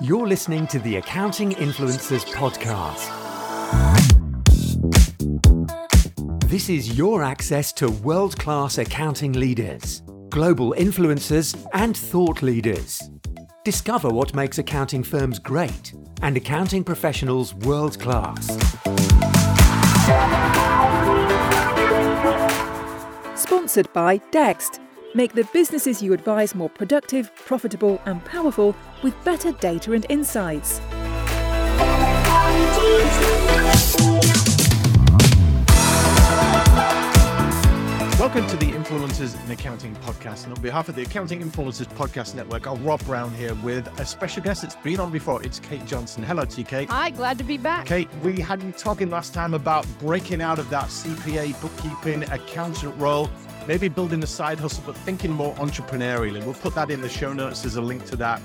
You're listening to the Accounting Influencers Podcast. This is your access to world class accounting leaders, global influencers, and thought leaders. Discover what makes accounting firms great and accounting professionals world class. Sponsored by Dext. Make the businesses you advise more productive, profitable, and powerful with better data and insights. Welcome to the Influencers in Accounting podcast. And on behalf of the Accounting Influencers Podcast Network, I'm Rob Brown here with a special guest that's been on before. It's Kate Johnson. Hello to you, Kate. Hi, glad to be back. Kate, we had been talking last time about breaking out of that CPA bookkeeping accountant role, maybe building a side hustle, but thinking more entrepreneurially. We'll put that in the show notes as a link to that.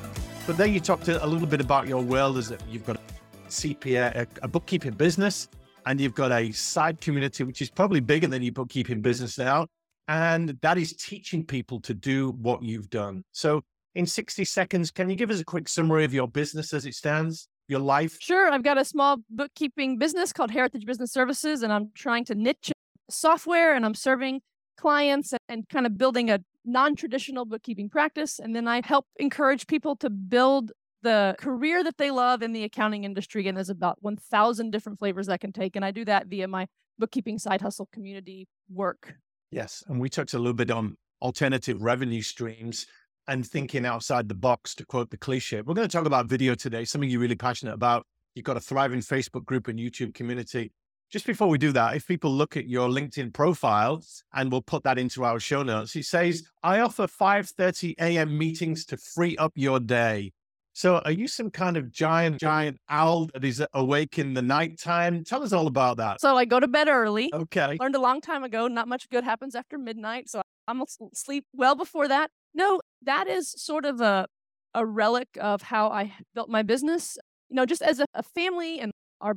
But then you talked a little bit about your world as you've got a CPA, a bookkeeping business and you've got a side community, which is probably bigger than your bookkeeping business now. And that is teaching people to do what you've done. So, in 60 seconds, can you give us a quick summary of your business as it stands, your life? Sure. I've got a small bookkeeping business called Heritage Business Services, and I'm trying to niche software and I'm serving clients and, kind of building a non traditional bookkeeping practice. And then I help encourage people to build the career that they love in the accounting industry. And there's about 1,000 different flavors that can take. And I do that via my bookkeeping side hustle community work. Yes. And we touched a little bit on alternative revenue streams and thinking outside the box, to quote the cliche. We're going to talk about video today, something you're really passionate about. You've got a thriving Facebook group and YouTube community. Just before we do that, if people look at your LinkedIn profile, and we'll put that into our show notes, it says, I offer 5.30 a.m. meetings to free up your day. So are you some kind of giant, giant owl that is awake in the nighttime? Tell us all about that. So I go to bed early. Okay. Learned a long time ago, not much good happens after midnight. So I'm sleep well before that. No, that is sort of a a relic of how I built my business. You know, just as a, a family and our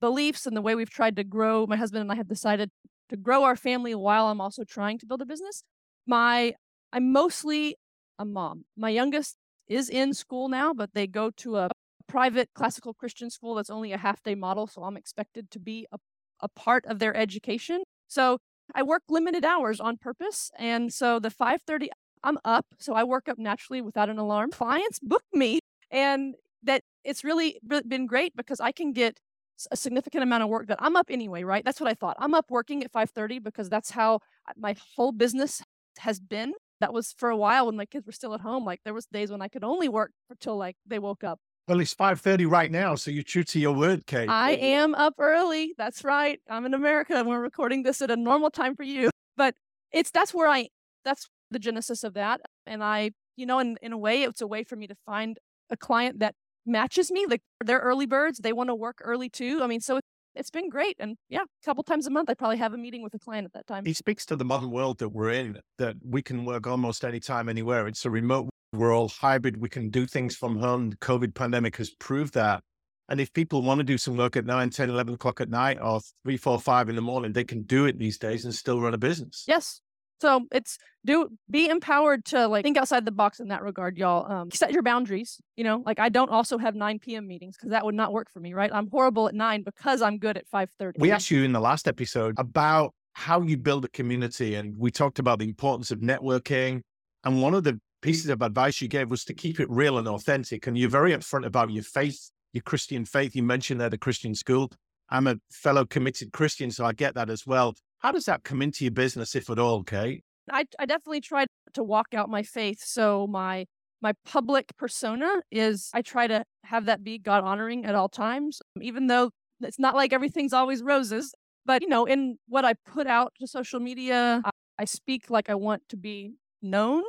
beliefs and the way we've tried to grow, my husband and I have decided to grow our family while I'm also trying to build a business. My I'm mostly a mom. My youngest is in school now, but they go to a private classical Christian school that's only a half day model. So I'm expected to be a, a part of their education. So I work limited hours on purpose. And so the 5:30, I'm up. So I work up naturally without an alarm. Clients book me. And that it's really, really been great because I can get a significant amount of work that I'm up anyway, right? That's what I thought. I'm up working at 5:30 because that's how uh, my whole business has been that was for a while when my kids were still at home. Like there was days when I could only work until like they woke up. Well, it's five thirty right now, so you're true to your word, Kate. I am up early. That's right. I'm in America, and we're recording this at a normal time for you. But it's that's where I that's the genesis of that. And I, you know, in in a way, it's a way for me to find a client that matches me. Like they're early birds; they want to work early too. I mean, so it's been great. And yeah, a couple times a month, I probably have a meeting with a client at that time. He speaks to the modern world that we're in, that we can work almost anytime, anywhere. It's a remote world, hybrid. We can do things from home. The COVID pandemic has proved that. And if people want to do some work at 9, 10, 11 o'clock at night or 3, 4, 5 in the morning, they can do it these days and still run a business. Yes. So it's do be empowered to like think outside the box in that regard, y'all. Um, set your boundaries. You know, like I don't also have 9 p.m. meetings because that would not work for me, right? I'm horrible at nine because I'm good at 5:30. We asked you in the last episode about how you build a community, and we talked about the importance of networking. And one of the pieces of advice you gave was to keep it real and authentic. And you're very upfront about your faith, your Christian faith. You mentioned there the Christian school. I'm a fellow committed Christian, so I get that as well. How does that come into your business, if at all, Kate? I, I definitely try to walk out my faith. So my my public persona is I try to have that be God honoring at all times, even though it's not like everything's always roses. But you know, in what I put out to social media, I, I speak like I want to be known,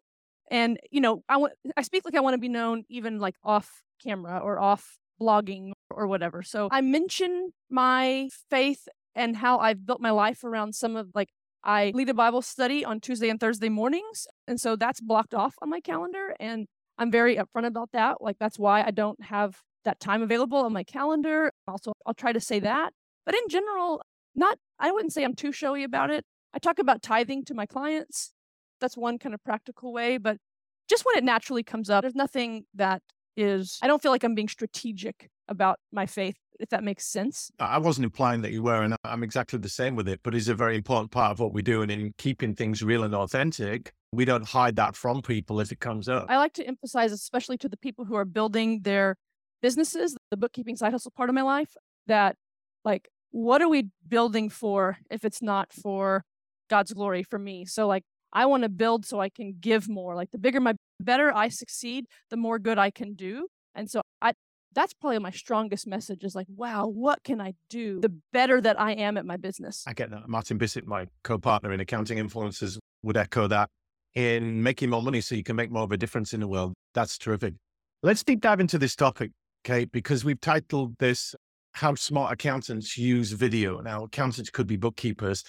and you know, I want I speak like I want to be known, even like off camera or off blogging or whatever. So I mention my faith and how I've built my life around some of like I lead a Bible study on Tuesday and Thursday mornings. And so that's blocked off on my calendar. And I'm very upfront about that. Like, that's why I don't have that time available on my calendar. Also, I'll try to say that. But in general, not, I wouldn't say I'm too showy about it. I talk about tithing to my clients. That's one kind of practical way. But just when it naturally comes up. There's nothing that is, I don't feel like I'm being strategic about my faith, if that makes sense. I wasn't implying that you were, and I'm exactly the same with it, but it's a very important part of what we do. And in keeping things real and authentic, we don't hide that from people if it comes up. I like to emphasize, especially to the people who are building their businesses, the bookkeeping side hustle part of my life, that like, what are we building for if it's not for God's glory for me? So, like, I want to build so I can give more. Like, the bigger my better I succeed, the more good I can do. And so, I that's probably my strongest message is like, wow, what can I do? The better that I am at my business. I get that. Martin Bissett, my co partner in Accounting Influencers, would echo that in making more money so you can make more of a difference in the world. That's terrific. Let's deep dive into this topic, Kate, because we've titled this How Smart Accountants Use Video. Now, accountants could be bookkeepers.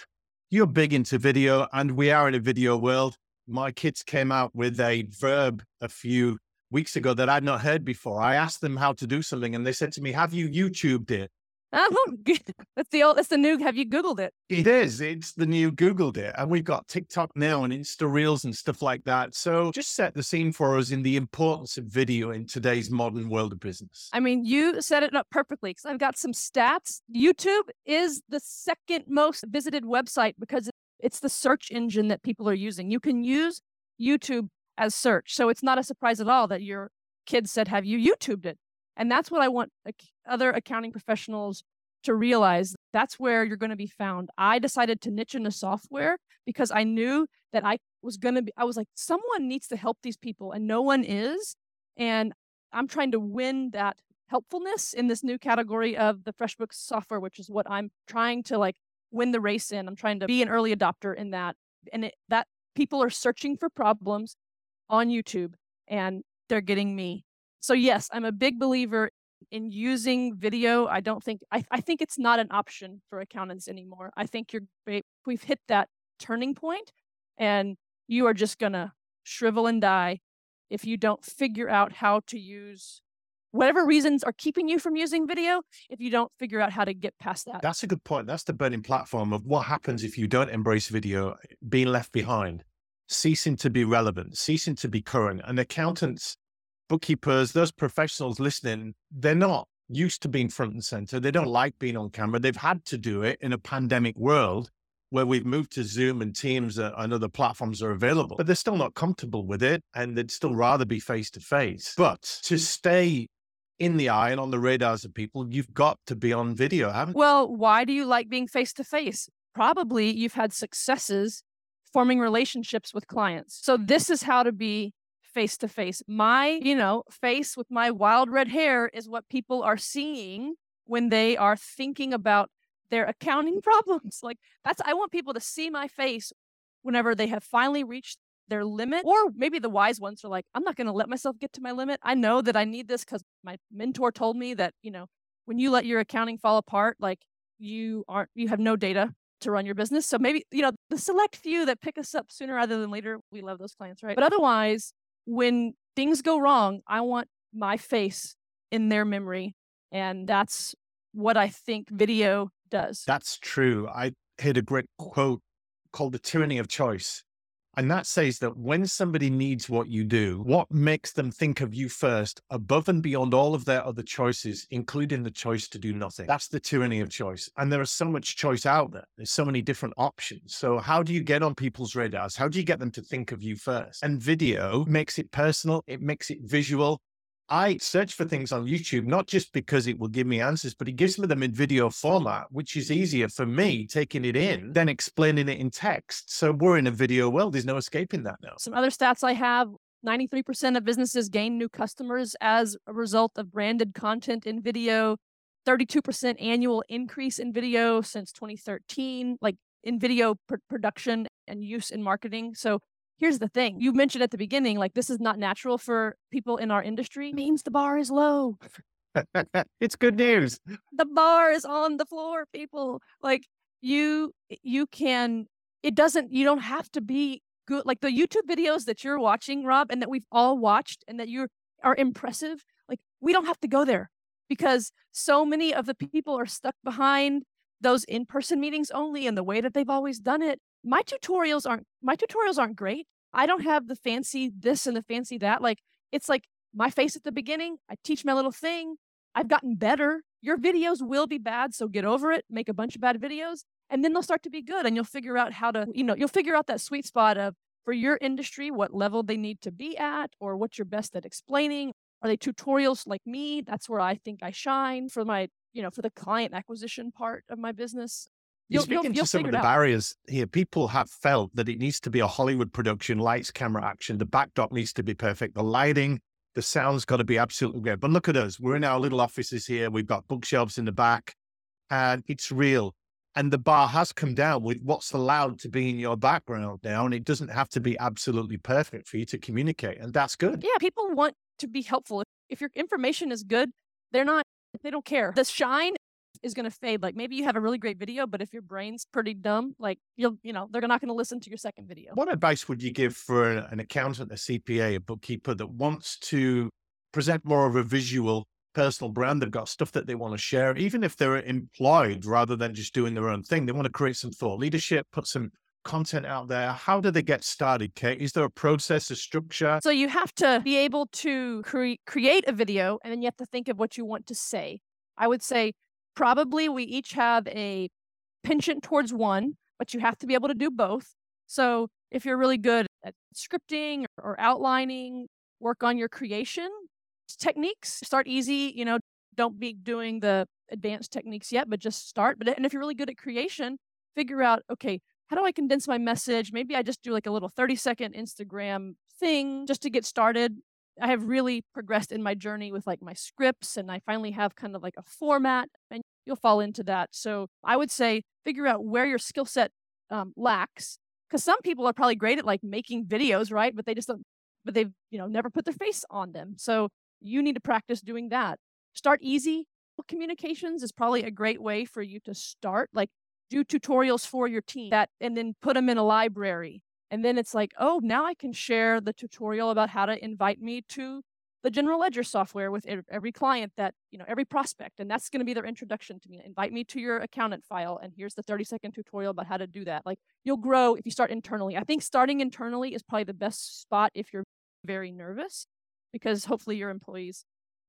You're big into video, and we are in a video world. My kids came out with a verb a few weeks ago that I'd not heard before. I asked them how to do something, and they said to me, Have you YouTubed it? Oh, that's the old, that's the new. Have you Googled it? It is. It's the new Googled it. And we've got TikTok now and Insta Reels and stuff like that. So just set the scene for us in the importance of video in today's modern world of business. I mean, you set it up perfectly because I've got some stats. YouTube is the second most visited website because it's the search engine that people are using. You can use YouTube as search. So it's not a surprise at all that your kids said, Have you YouTubed it? And that's what I want other accounting professionals to realize that's where you're going to be found. I decided to niche into software because I knew that I was going to be, I was like, someone needs to help these people and no one is. And I'm trying to win that helpfulness in this new category of the FreshBooks software, which is what I'm trying to like win the race in. I'm trying to be an early adopter in that. And it, that people are searching for problems on YouTube and they're getting me so yes, I'm a big believer in using video. I don't think I, I think it's not an option for accountants anymore. I think you're we've hit that turning point and you are just gonna shrivel and die if you don't figure out how to use whatever reasons are keeping you from using video if you don't figure out how to get past that. That's a good point. That's the burning platform of what happens if you don't embrace video, being left behind, ceasing to be relevant, ceasing to be current. And accountants bookkeepers, those professionals listening, they're not used to being front and center. They don't like being on camera. They've had to do it in a pandemic world where we've moved to Zoom and Teams and other platforms are available, but they're still not comfortable with it and they'd still rather be face to face. But to stay in the eye and on the radars of people, you've got to be on video, haven't you? Well, why do you like being face to face? Probably you've had successes forming relationships with clients. So this is how to be face to face. My, you know, face with my wild red hair is what people are seeing when they are thinking about their accounting problems. Like that's I want people to see my face whenever they have finally reached their limit or maybe the wise ones are like I'm not going to let myself get to my limit. I know that I need this cuz my mentor told me that, you know, when you let your accounting fall apart, like you aren't you have no data to run your business. So maybe, you know, the select few that pick us up sooner rather than later, we love those clients, right? But otherwise, when things go wrong, I want my face in their memory. And that's what I think video does. That's true. I heard a great quote called The Tyranny of Choice. And that says that when somebody needs what you do, what makes them think of you first, above and beyond all of their other choices, including the choice to do nothing? That's the tyranny of choice. And there is so much choice out there. There's so many different options. So, how do you get on people's radars? How do you get them to think of you first? And video makes it personal, it makes it visual, I search for things on YouTube, not just because it will give me answers, but it gives me them in video format, which is easier for me taking it in than explaining it in text. So we're in a video world. There's no escaping that now. Some other stats I have 93% of businesses gain new customers as a result of branded content in video, 32% annual increase in video since 2013, like in video pr- production and use in marketing. So here's the thing you mentioned at the beginning like this is not natural for people in our industry. Means the bar is low. It's good news. The bar is on the floor people. Like you eh, you can it doesn't you don't have to be good like the youtube videos that you're watching rob and that we've all watched and that you are impressive like we don't have to go there because so many of the people are stuck behind those in-person meetings only and the way that they've always done it my tutorials aren't my tutorials aren't great I don't have the fancy this and the fancy that. Like it's like my face at the beginning. I teach my little thing. I've gotten better. Your videos will be bad, so get over it. Make a bunch of bad videos, and then they'll start to be good. And you'll figure out how to, you know, you'll figure out that sweet spot of for your industry what level they need to be at, or what you're best at explaining. Are they tutorials like me? That's where I think I shine for my, you know, for the client acquisition part of my business. You're speaking you'll, you'll to some of the barriers here. People have felt that it needs to be a Hollywood production, lights, camera, action. The backdrop needs to be perfect. The lighting, the sound's got to be absolutely great. But look at us. We're in our little offices here. We've got bookshelves in the back, and it's real. And the bar has come down with what's allowed to be in your background now. And it doesn't have to be absolutely perfect for you to communicate. And that's good. Yeah, people want to be helpful. If your information is good, they're not, they don't care. The shine is going to fade. Like maybe you have a really great video, but if your brain's pretty dumb, like you'll, you know, they're not going to listen to your second video. What advice would you give for an accountant, a CPA, a bookkeeper that wants to present more of a visual personal brand? They've got stuff that they want to share, even if they're employed rather than just doing their own thing. They want to create some thought leadership, put some content out there. How do they get started, Kate? Is there a process, a structure? So you have to be able to cre- create a video and then you have to think of what you want to say. I would say probably we each have a penchant towards one, but you have to be able to do both. So if you're really good at scripting or outlining, work on your creation techniques. Start easy, you know, don't be doing the advanced techniques yet, but just start. But and if you're really good at creation, figure out, okay, how do I condense my message? Maybe I just do like a little 30 second Instagram thing just to get started. I have really progressed in my journey with like my scripts and I finally have kind of like a format and you'll fall into that. So I would say figure out where your skill set um, lacks because some people are probably great at like making videos, right? But they just don't, but they've, you know, never put their face on them. So you need to practice doing that. Start easy. Communications is probably a great way for you to start. Like do tutorials for your team that and then put them in a library and then it's like, oh, now I can share the tutorial about how to invite me to the general ledger software with every client that, you know, every prospect. And that's going to be their introduction to me. Invite me to your accountant file. And here's the 30 second tutorial about how to do that. Like you'll grow if you start internally. I think starting internally is probably the best spot if you're very nervous because hopefully your employees,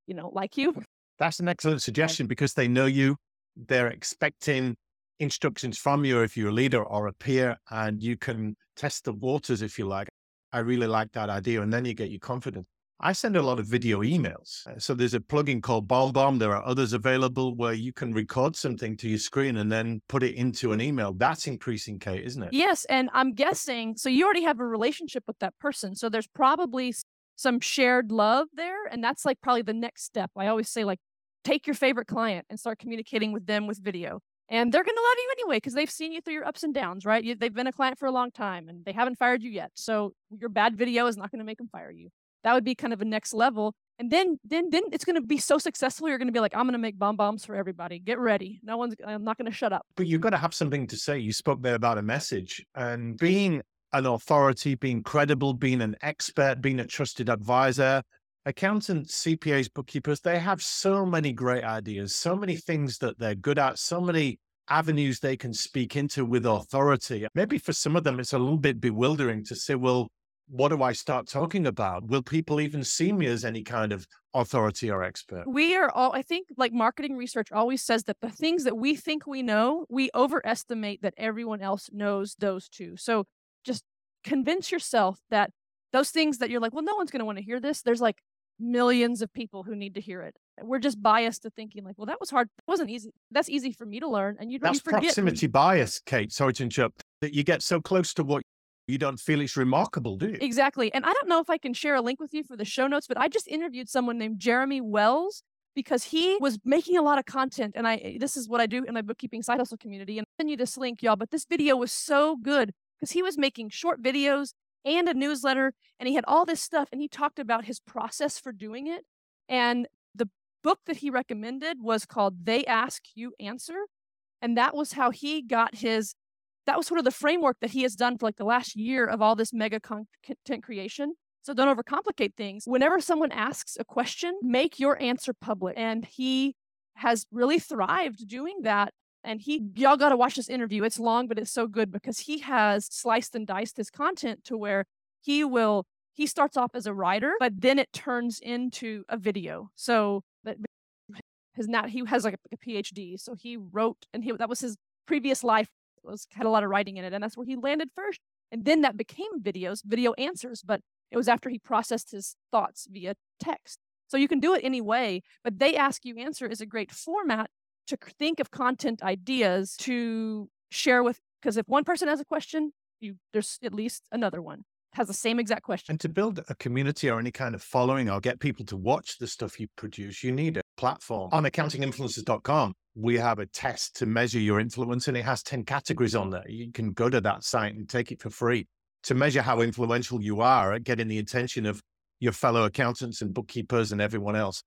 you know, like you. That's an excellent suggestion because they know you. They're expecting instructions from you if you're a leader or a peer and you can test the waters if you like. I really like that idea. And then you get your confidence. I send a lot of video emails. Uh, so there's a plugin called BombBomb. There are others available where you can record something to your screen and then put it into an email. That's increasing, Kate, isn't it? Yes. And I'm guessing, so you already have a relationship with that person. So there's probably some shared love there. And that's like probably the next step. I always say, like, take your favorite client and start communicating with them with video and they're going to love you anyway because they've seen you through your ups and downs, right? You, they've been a client for a long time and they haven't fired you yet. So your bad video is not going to make them fire you. That would be kind of a next level. And then, then, then it's going to be so successful. You're going to be like, I'm going to make bomb bombs for everybody. Get ready. No one's. I'm not going to shut up. But you've got to have something to say. You spoke there about a message and being an authority, being credible, being an expert, being a trusted advisor. Accountants, CPAs, bookkeepers, they have so many great ideas, so many things that they're good at, so many avenues they can speak into with authority. Maybe for some of them, it's a little bit bewildering to say, well, what do I start talking about? Will people even see me as any kind of authority or expert? We are all, I think, like marketing research always says that the things that we think we know, we overestimate that everyone else knows those too. So just convince yourself that those things that you're like, well, no one's going to want to hear this. There's like millions of people who need to hear it. We're just biased to thinking like, well, that was hard. That wasn't easy. That's easy for me to learn. And you That's you forget. That's proximity bias, Kate. Sorry to interrupt. That you get so close to what you don't feel it's remarkable, do you? Exactly. And I don't know if I can share a link with you for the show notes, but I just interviewed someone named Jeremy Wells because he was making a lot of content. And I this is what I do in my bookkeeping side hustle community. And I send you this link, y'all. But this video was so good because he was making short videos and a newsletter and he had all this stuff and he talked about his process for doing it and the book that he recommended was called they ask you answer and that was how he got his that was sort of the framework that he has done for like the last year of all this mega content creation. So don't overcomplicate things. Whenever someone asks a question make your answer public and he has really thrived doing that and he, y'all got to watch this interview. It's long, but it's so good because he has sliced and diced his content to where he will he starts off as a writer, but then it turns into a video. So that his not he has like a, a PhD, so he wrote and he that was his previous life was had a lot of writing in it, and that's where he landed first. And then that became videos, video answers, but it was after he processed his thoughts via text. So you can do it any way, but they ask you answer is a great format to think of content ideas to share with because if one person has a question, you there's at least another one has the same exact question. And to build a community or any kind of following or get people to watch the stuff you produce, you need a platform. On accountinginfluencers.com, we have a test to measure your influence and it has 10 categories on there. You can go to that site and take it for free to measure how influential you are at getting the attention of your fellow accountants and bookkeepers and everyone else.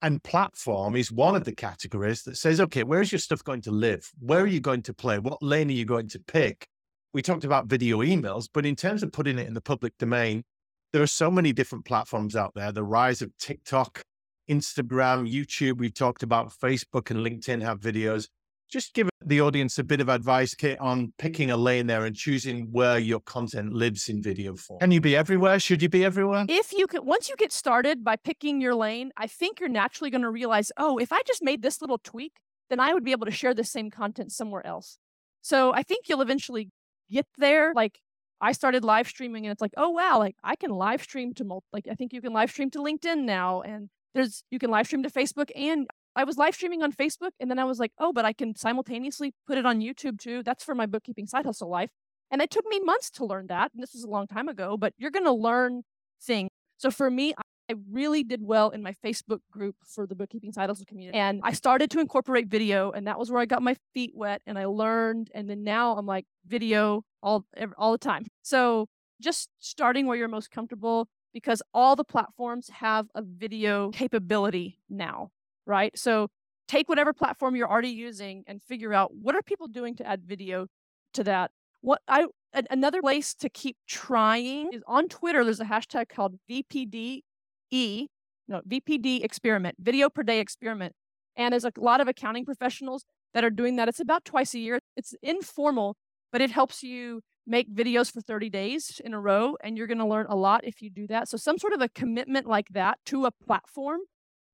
And platform is one of the categories that says, okay, where's your stuff going to live? Where are you going to play? What lane are you going to pick? We talked about video emails, but in terms of putting it in the public domain, there are so many different platforms out there. The rise of TikTok, Instagram, YouTube, we've talked about Facebook and LinkedIn have videos. Just give the audience a bit of advice, Kate, on picking a lane there and choosing where your content lives in video form. Can you be everywhere? Should you be everywhere? If you can, once you get started by picking your lane, I think you're naturally going to realize, oh, if I just made this little tweak, then I would be able to share the same content somewhere else. So I think you'll eventually get there. Like I started live streaming and it's like, oh wow, like I can live stream to multi like I think you can live stream to LinkedIn now and there's you can live stream to Facebook and I was live streaming on Facebook and then I was like, oh, but I can simultaneously put it on YouTube too. That's for my bookkeeping side hustle life. And it took me months to learn that. And this was a long time ago, but you're going to learn things. So for me, I really did well in my Facebook group for the bookkeeping side hustle community. And I started to incorporate video, and that was where I got my feet wet and I learned. And then now I'm like video all all the time. So just starting where you're most comfortable because all the platforms have a video capability now, right? So take whatever platform you're already using and figure out what are people doing to add video to that. What I another place to keep trying is on Twitter. There's a hashtag called VPD E, no, VPD experiment, video per day experiment. And there's a lot of accounting professionals that are doing that. It's about twice a year. It's informal, but it helps you make videos for 30 days in a row. And you're going to learn a lot if you do that. So, some sort of a commitment like that to a platform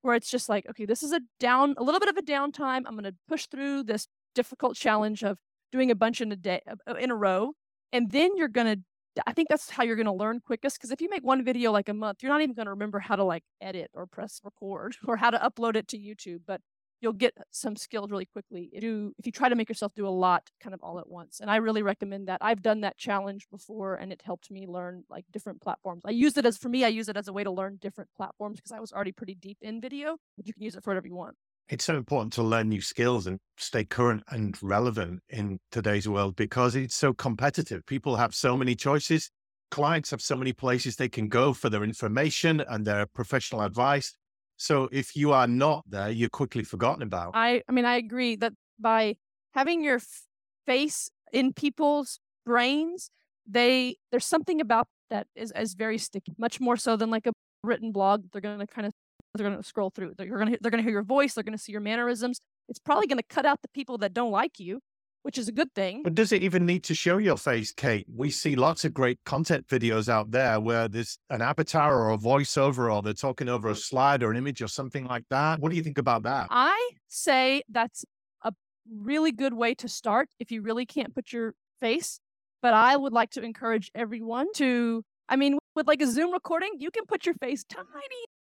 where it's just like, okay, this is a down, a little bit of a downtime. I'm going to push through this difficult challenge of doing a bunch in a day uh, in a row. And then you're going to I think that's how you're going to learn quickest. Because if you make one video like a month, you're not even going to remember how to like edit or press record or how to upload it to YouTube. But you'll get some skills really quickly if you if you try to make yourself do a lot kind of all at once. And I really recommend that. I've done that challenge before, and it helped me learn like different platforms. I used it as for me, I use it as a way to learn different platforms because I was already pretty deep in video. But you can use it for whatever you want it's so important to learn new skills and stay current and relevant in today's world because it's so competitive. People have so many choices. Clients have so many places they can go for their information and their professional advice. So if you are not there, you're quickly forgotten about. I, I mean, I agree that by having your f- face in people's brains, they there's something about that is, is very sticky, much more so than like a written blog. They're going to kind of they're going to scroll through. They're going to they're going to hear your voice. They're going to see your mannerisms. It's probably going to cut out the people that don't like you, which is a good thing. But does it even need to show your face, Kate? We see lots of great content videos out there where there's an avatar or a voiceover, or they're talking over a slide or an image or something like that. What do you think about that? I say that's a really good way to start if you really can't put your face. But I would like to encourage everyone to I mean, with like a Zoom recording, you can put your face tiny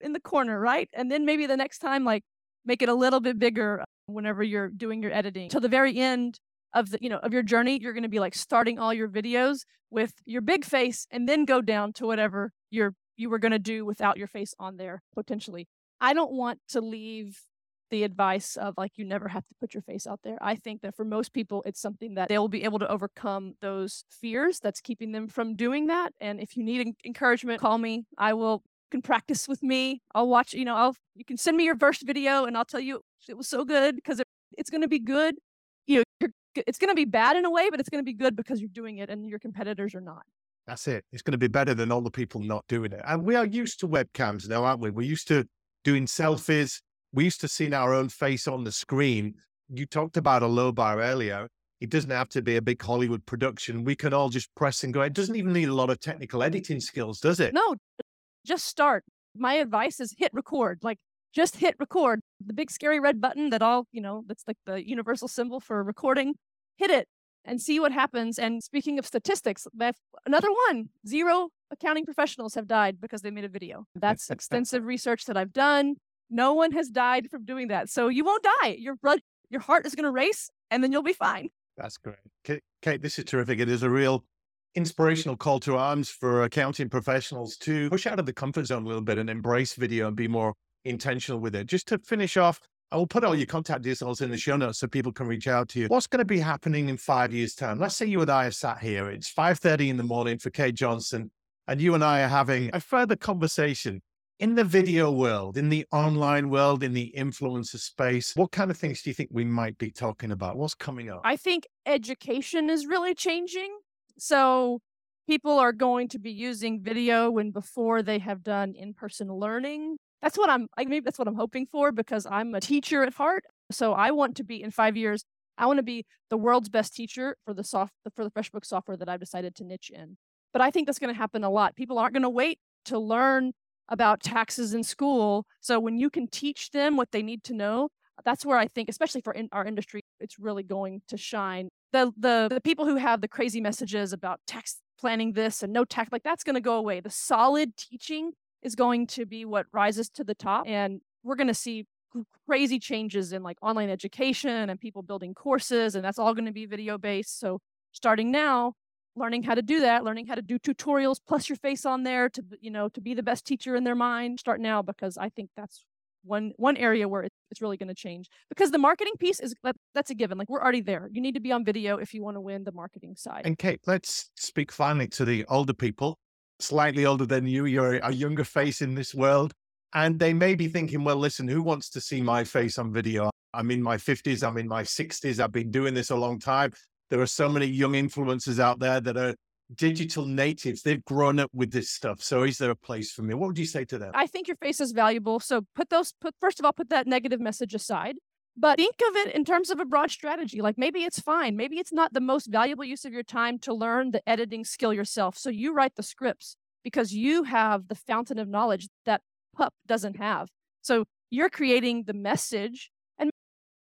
in the corner, right? And then maybe the next time, like make it a little bit bigger whenever you're doing your editing. Till the very end of the, you know, of your journey, you're going to be like starting all your videos with your big face and then go down to whatever you're you were going to do without your face on there potentially. I don't want to leave the advice of like you never have to put your face out there. I think that for most people, it's something that they will be able to overcome those fears that's keeping them from doing that. And if you need encouragement, call me. I will can practice with me. I'll watch, you know, I'll you can send me your first video and I'll tell you it was so good because it, it's going to be good. You know, it's going to be bad in a way, but it's going to be good because you're doing it and your competitors are not. That's it. It's going to be better than all the people not doing it. And we are used to webcams now, aren't we? We're used to doing selfies. We used to seeing our own face on the screen. You talked about a low bar earlier. It doesn't have to be a big Hollywood production. We can all just press and go. It doesn't even need a lot of technical editing skills, does it? No, just start. My advice is hit record. Like just hit record. The big scary red button that all, you know, that's like the universal symbol for recording. Hit it and see what happens. And speaking of statistics, another one zero accounting professionals have died because they made a video. That's extensive research that I've done. No one has died from doing that. So you won't die. Your blood, your heart is going to race and then you'll be fine. That's great. Kate, Kate, this is terrific. It is a real inspirational call to arms for accounting professionals to push out of the comfort zone a little bit and embrace video and be more intentional with it. Just to finish off, I will put all your contact details in the show notes so people can reach out to you. What's going to be happening in five years' time? Let's say you and I have sat here. It's 5.30 in the morning for Kate Johnson, and you and I are having a further conversation in the video world, in the online world, in the influencer space. What kind of things do you think we might be talking about? What's coming up? I think education is really changing. So people are going to be using video when before they have done in-person learning that's what I'm like maybe that's what I'm hoping for because I'm a teacher at heart. So I want to be in five years, I want to be the world's best teacher for the soft for the FreshBooks software that I've decided to niche in. But I think that's going to happen a lot. People aren't going to wait to learn about taxes in school. So when you can teach them what they need to know, that's where I think, especially for in our industry, it's really going to shine. The the the people who have the crazy messages about tax planning this and no tax, like that's going to go away. The solid teaching is going to be what rises to the top. And we're going to see crazy changes in like online education and people building courses, and that's all going to be video based. So starting now, learning how to do that, learning how to do tutorials, plus your face on there to you know to be the best teacher in their mind. Start now because I think that's one one area where it's really going to change because the marketing piece is that's a given like we're already there you need to be on video if you want to win the marketing side and kate let's speak finally to the older people slightly older than you, you're a younger face in this world. And they may be thinking, well, listen, who wants to see my face on video? I'm in my 50s, I'm in my 60s, I've been doing this a long time. There are so many young influencers out there that are digital natives. They've grown up with this stuff. So is there a place for me? What would you say to them? I think your face is valuable. So put those put first of all, put that negative message aside. But think of it in terms of a broad strategy. Like maybe it's fine. Maybe it's not the most valuable use of your time to learn the editing skill yourself. So you write the scripts because you have the fountain of knowledge that pup doesn't have. So you're creating the message, and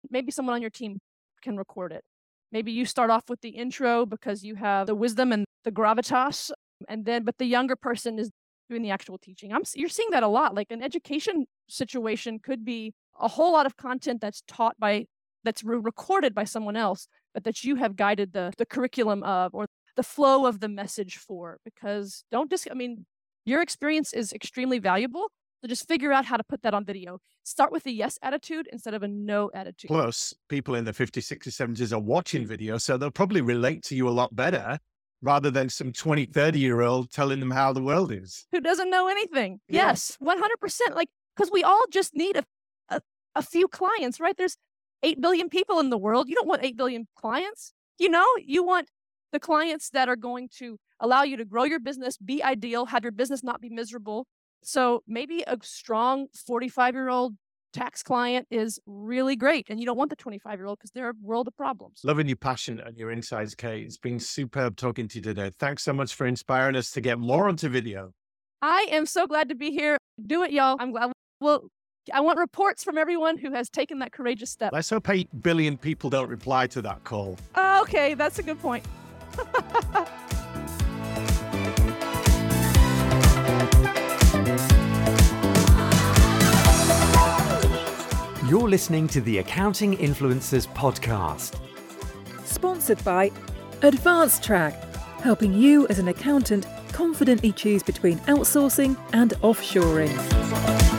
maybe someone on your team can record it. Maybe you start off with the intro because you have the wisdom and the gravitas, and then, but the younger person is doing the actual teaching. I'm, you're seeing that a lot. Like an education situation could be a whole lot of content that's taught by that's recorded by someone else but that you have guided the the curriculum of or the flow of the message for because don't just i mean your experience is extremely valuable so just figure out how to put that on video. Start with a yes attitude instead of a no attitude. Plus people in the 50s 60s 70s are watching mm. video so they'll probably relate to you a lot better rather than some 20 30 year old telling them how the world is. Who doesn't know anything? Yes, yes 100% like because we all just need a a few clients, right? There's 8 billion people in the world. You don't want 8 billion clients. You know, you want the clients that are going to allow you to grow your business, be ideal, have your business not be miserable. So maybe a strong 45 year old tax client is really great. And you don't want the 25 year old because they're a world of problems. Loving your passion and your insights, Kate. It's been superb talking to you today. Thanks so much for inspiring us to get more onto video. I am so glad to be here. Do it, y'all. I'm glad we'll I want reports from everyone who has taken that courageous step. Let's hope 8 billion people don't reply to that call. Uh, okay, that's a good point. You're listening to the Accounting Influencers Podcast. Sponsored by AdvanceTrack, helping you as an accountant confidently choose between outsourcing and offshoring.